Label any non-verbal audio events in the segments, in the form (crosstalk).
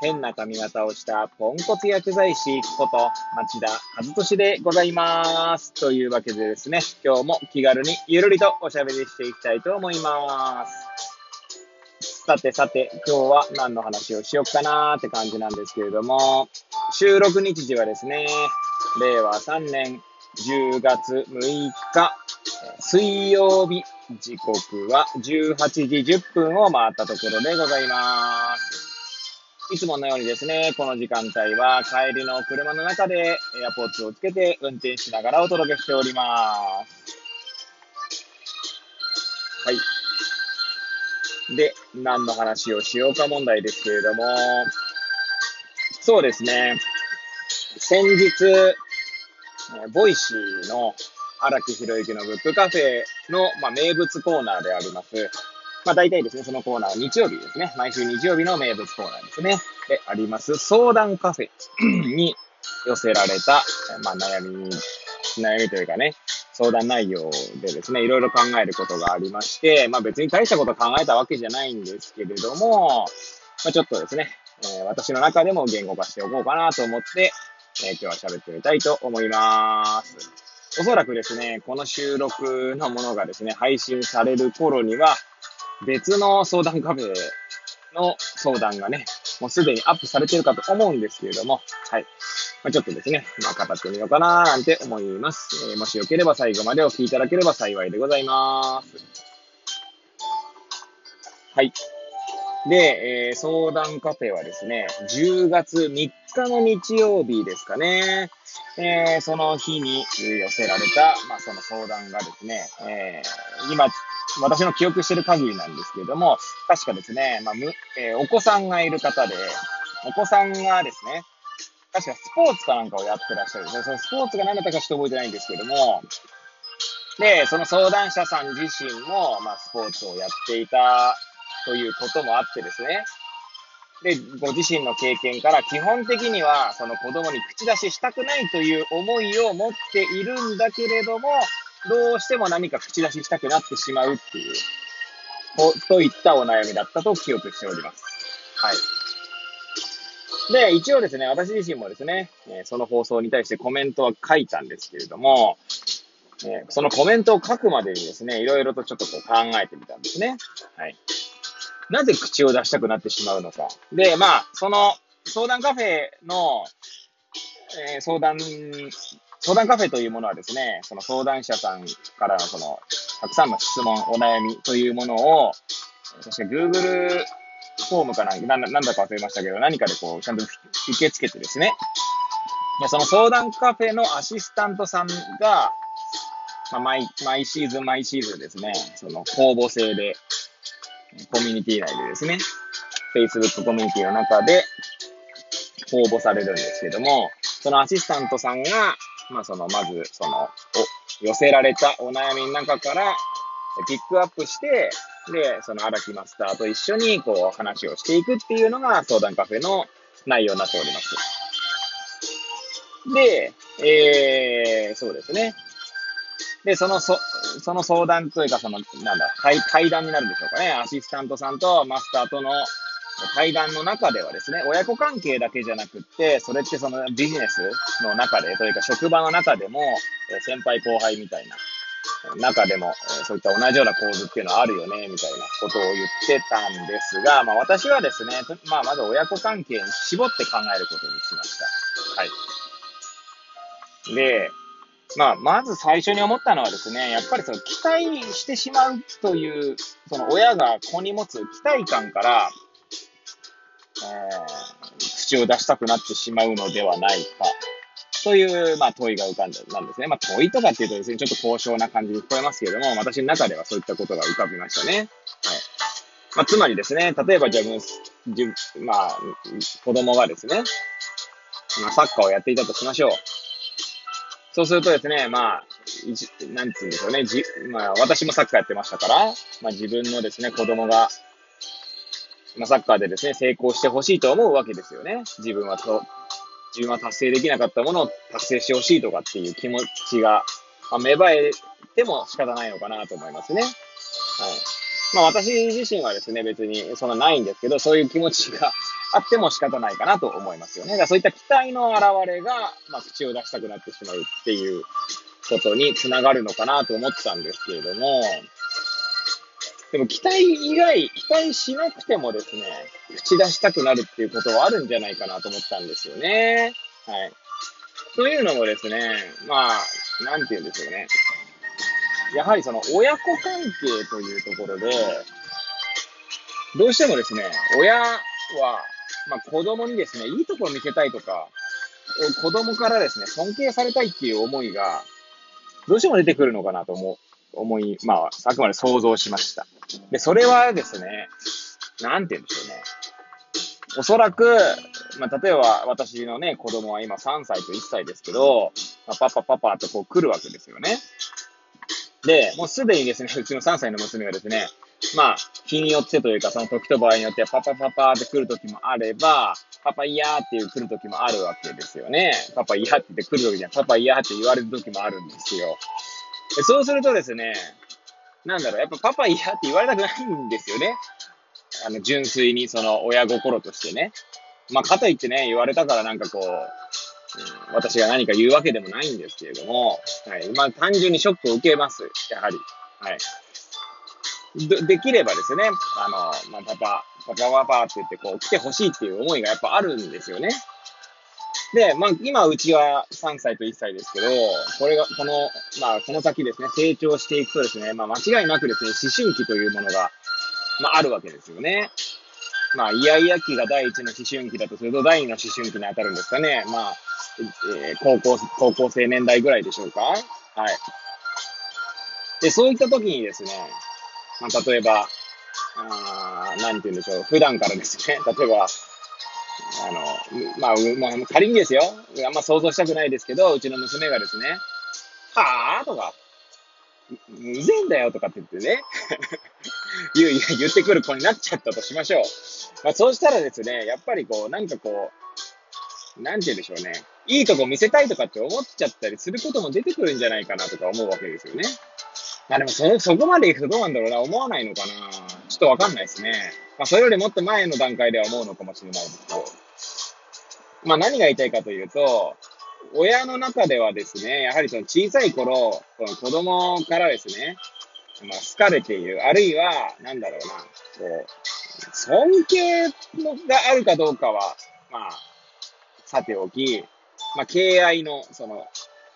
変な髪型をしたポンコツ薬剤師こと町田和俊でございます。というわけでですね、今日も気軽にゆるりとおしゃべりしていきたいと思います。さてさて、今日は何の話をしよっかなーって感じなんですけれども、収録日時はですね、令和3年10月6日、水曜日、時刻は18時10分を回ったところでございます。いつものようにですね、この時間帯は帰りの車の中で AirPods をつけて運転しながらお届けしております。はい。で、何の話をしようか問題ですけれども、そうですね、先日、 Voicy の荒木博之のブックカフェの、まあ、名物コーナーであります、まあ大体ですね、そのコーナーは、日曜日ですね。毎週日曜日の名物コーナーですね。で、あります、相談カフェ (clears throat) に寄せられた、まあ悩み、悩みというかね、相談内容でですね、いろいろ考えることがありまして、まあ別に大したこと考えたわけじゃないんですけれども、まあちょっとですね、えー、私の中でも言語化しておこうかなと思って、えー、今日は喋ってみたいと思います。おそらくですね、この収録のものがですね、配信される頃には、別の相談カフェの相談がね、もうすでにアップされてるかと思うんですけれども、はい。まあ、ちょっとですね、まあ、語ってみようかななんて思います。えー、もしよければ最後までお聞きいただければ幸いでございます。はい。で、えー、相談カフェはですね、10月3日の日曜日ですかね。えー、その日に寄せられた、まあ、その相談がですね、えー、今、私の記憶してる限りなんですけれども、確かですね、まあ、む、えー、お子さんがいる方で、お子さんがですね、確かスポーツかなんかをやってらっしゃるで。そのスポーツが何だったかちょっと覚えてないんですけども、で、その相談者さん自身も、まあ、スポーツをやっていたということもあってですね、で、ご自身の経験から基本的には、その子供に口出ししたくないという思いを持っているんだけれども、どうしても何か口出ししたくなってしまうっていう、といったお悩みだったと記憶しております。はい。で、一応ですね、私自身もですね、えその放送に対してコメントは書いたんですけれども、えそのコメントを書くまでにですね、いろいろとちょっとこう考えてみたんですね。はい。なぜ口を出したくなってしまうのか。で、まあ、その相談カフェの、えー、相談、相談カフェというものはですね、その相談者さんからのその、たくさんの質問、お悩みというものを、そして Google フォームかな、ななんだか忘れましたけど、何かでこう、ちゃんと受け付けてですね、でその相談カフェのアシスタントさんが、まあ、毎、毎シーズン毎シーズンですね、その公募制で、コミュニティ内でですね、Facebook コミュニティの中で応募されるんですけども、そのアシスタントさんが、まあその、まず、その、寄せられたお悩みの中から、ピックアップして、で、その荒木マスターと一緒に、こう、話をしていくっていうのが、相談カフェの内容になっております。で、えー、そうですね。で、その、そ、その相談というか、その、なんだ、対対談になるんでしょうかね。アシスタントさんとマスターとの対談の中ではですね、親子関係だけじゃなくって、それってそのビジネスの中で、というか職場の中でも、先輩後輩みたいな、中でも、そういった同じような構図っていうのはあるよね、みたいなことを言ってたんですが、まあ私はですね、まあまず親子関係に絞って考えることにしました。はい。で、まあ、まず最初に思ったのはですね、やっぱりその期待してしまうという、その親が子に持つ期待感から、えー、口を出したくなってしまうのではないか、という、まあ、問いが浮かんだ、なんですね。まあ、問いとかっていうとですね、ちょっと高尚な感じに聞こえますけれども、私の中ではそういったことが浮かびましたね。はい。まあ、つまりですね、例えばじゃあ、まあ、子供がですね、まあ、サッカーをやっていたとしましょう。そうするとですね、まあ、なんつうんでしょうね。じ、まあ、私もサッカーやってましたから、まあ自分のですね、子供が、まあサッカーでですね、成功してほしいと思うわけですよね。自分はと、自分は達成できなかったものを達成してほしいとかっていう気持ちが、まあ、芽生えても仕方ないのかなと思いますね。はい。まあ私自身はですね、別にそんなないんですけど、そういう気持ちがあっても仕方ないかなと思いますよね。だそういった期待の表れが、まあ口を出したくなってしまうっていうことにつながるのかなと思ってたんですけれども、でも期待以外、期待しなくてもですね、口出したくなるっていうことはあるんじゃないかなと思ったんですよね。はい。というのもですね、まあ、なんて言うんでしょうね。やはりその親子関係というところで、どうしてもですね、親は、まあ子供にですね、いいところ見せたいとか、子供からですね、尊敬されたいっていう思いが、どうしても出てくるのかなと思う、思い、まあ、あくまで想像しました。で、それはですね、なんて言うんでしょうね。おそらく、まあ、例えば私のね、子供は今3歳と1歳ですけど、パパパパとこう来るわけですよね。で、もうすでにですね、うちの3歳の娘がですね、まあ、日によってというか、その時と場合によっては、パパパパって来る時もあれば、パパ嫌っていう来る時もあるわけですよね。パパ嫌って言って来る時には、パパ嫌って言われる時もあるんですよ。でそうするとですね、なんだろう、やっぱパパ嫌って言われたくないんですよね。あの、純粋にその親心としてね。まあ、かといってね、言われたからなんかこう、うん、私が何か言うわけでもないんですけれども、はい。まあ、単純にショックを受けます。やはり。はい。でできればですね、あの、まあ、パパ、パパパパって言ってこう来てほしいっていう思いがやっぱあるんですよね。で、まあ、今、うちは3歳と1歳ですけど、これが、この、まあ、この先ですね、成長していくとですね、まあ、間違いなくですね、思春期というものが、まあ、あるわけですよね。まあ、イヤイヤ期が第一の思春期だとすると、第二の思春期に当たるんですかね。まあ、えー、高校、高校生年代ぐらいでしょうか？はい。で、そういった時にですね、まあ、例えば、あなんて言うんでしょう、普段からですね、(laughs) 例えば、あの、まあ、まあ、仮にですよ、あんま想像したくないですけど、うちの娘がですね、はぁとか、うぜんだよとかって言ってね (laughs) 言う、言ってくる子になっちゃったとしましょう。まあ、そうしたらですね、やっぱりこう、なんかこう、なんて言うんでしょうね。いいとこ見せたいとかって思っちゃったりすることも出てくるんじゃないかなとか思うわけですよね。まあでもそ、そこまで行くとどうなんだろうな、思わないのかな。ちょっとわかんないですね。まあ、それよりもっと前の段階では思うのかもしれないですけど。まあ、何が言いたいかというと、親の中ではですね、やはりその小さい頃、その子供からですね、まあ、好かれている、あるいは、なんだろうな、こう、尊敬があるかどうかは、まあ、さておき、まあ、敬愛の、その、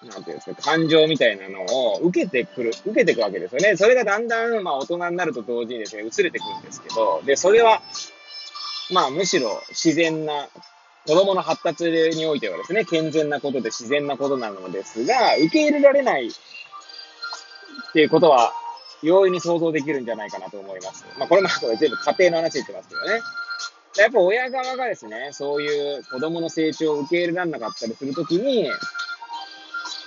なんていうんですか、感情みたいなのを受けてくる、受けていくわけですよね。それがだんだん、まあ、大人になると同時にですね、薄れてくるんですけど、で、それは、まあ、むしろ自然な、子供の発達においてはですね、健全なことで自然なことなのですが、受け入れられないっていうことは、容易に想像できるんじゃないかなと思います。まあ、これもこれ全部家庭の話言ってますけどね。やっぱ親側がですね、そういう子供の成長を受け入れられなかったりするときに、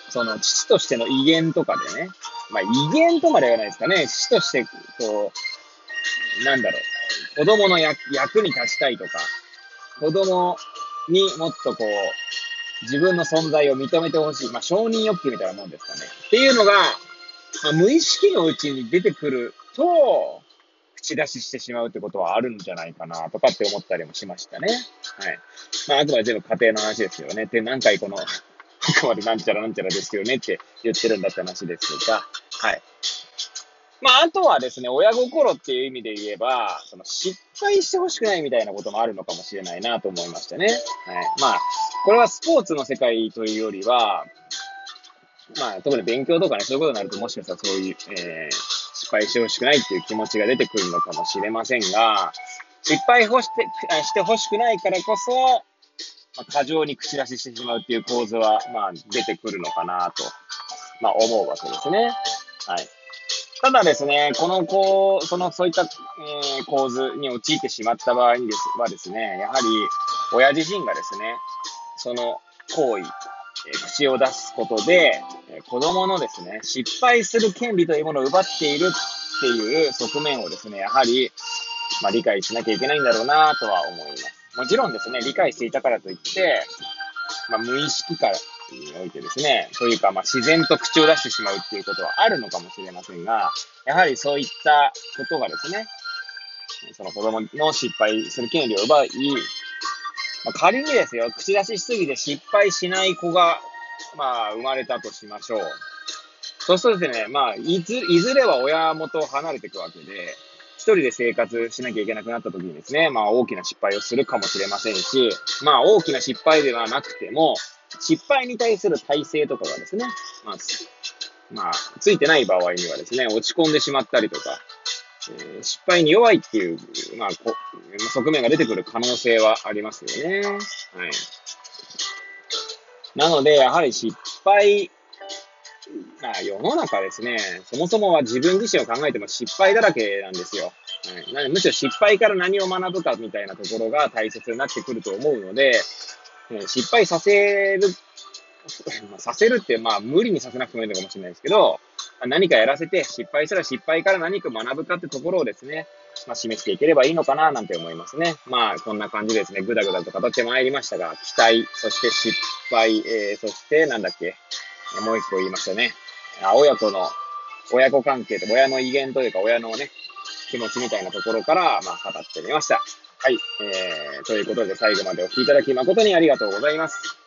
その父としての威厳とかでね、まあ威厳とまではないですかね、父として、こう、なんだろう、子供の役役に立ちたいとか、子供にもっとこう、自分の存在を認めてほしい。まあ承認欲求みたいなもんですかね。っていうのが、まあ、無意識のうちに出てくると、口出ししてしまうってことはあるんじゃないかなとかって思ったりもしましたね。はい。まあ、あくまで全部家庭の話ですよね。で、何回この (laughs) あくまでなんちゃらなんちゃらですよねって言ってるんだって話ですが、はい。まあ、あとはですね、親心っていう意味で言えば、その失敗してほしくないみたいなこともあるのかもしれないなと思いましたね。はい。まあ、これはスポーツの世界というよりは、まあ、特に勉強とかね、そういうことになると、もしかしたらそういう、えー、失敗してほしくないっていう気持ちが出てくるのかもしれませんが、失敗してしてほしくないからこそ、まあ、過剰に口出ししてしまうっていう構図は、まあ、出てくるのかなと、まあ、思うわけですね。はい。ただですね、このこう、その、そういった、えー、構図に陥ってしまった場合にですはですね、やはり、親自身がですね、その行為、口を出すことで、え子供のですね、失敗する権利というものを奪っているっていう側面をですね、やはり、まあ、理解しなきゃいけないんだろうなとは思います。もちろんですね、理解していたからといって、まあ、無意識からにおいてですね、というか、まあ、自然と口を出してしまうっていうことはあるのかもしれませんが、やはりそういったことがですね、その子供の失敗する権利を奪い、まあ、仮にですよ、口出ししすぎて失敗しない子が、まあ、生まれたとしましょう。そうするとですね、まあ、いず、いずれは親元を離れていくわけで、一人で生活しなきゃいけなくなった時にですね、まあ大きな失敗をするかもしれませんし、まあ大きな失敗ではなくても、失敗に対する体制とかがですね、まあ、まあ、ついてない場合にはですね、落ち込んでしまったりとか、失敗に弱いっていう、まあ、こ側面が出てくる可能性はありますよね。はい。なので、やはり失敗、まあ、世の中ですね、そもそもは自分自身を考えても失敗だらけなんですよ。はい、むしろ失敗から何を学ぶかみたいなところが大切になってくると思うので、失敗させる、(laughs) させるって、まあ、無理にさせなくてもいいのかもしれないですけど、何かやらせて、失敗したら失敗から何か学ぶかってところをですね、まあ、示していければいいのかな、なんて思いますね。まあ、こんな感じですね、ぐだぐだと語ってまいりましたが、期待、そして失敗、えー、そして、なんだっけ、もう一個言いましたね。親子の、親子関係と、親の威厳というか、親のね、気持ちみたいなところから、まあ、語ってみました。はい。えー、ということで最後までお聴きいただき誠にありがとうございます。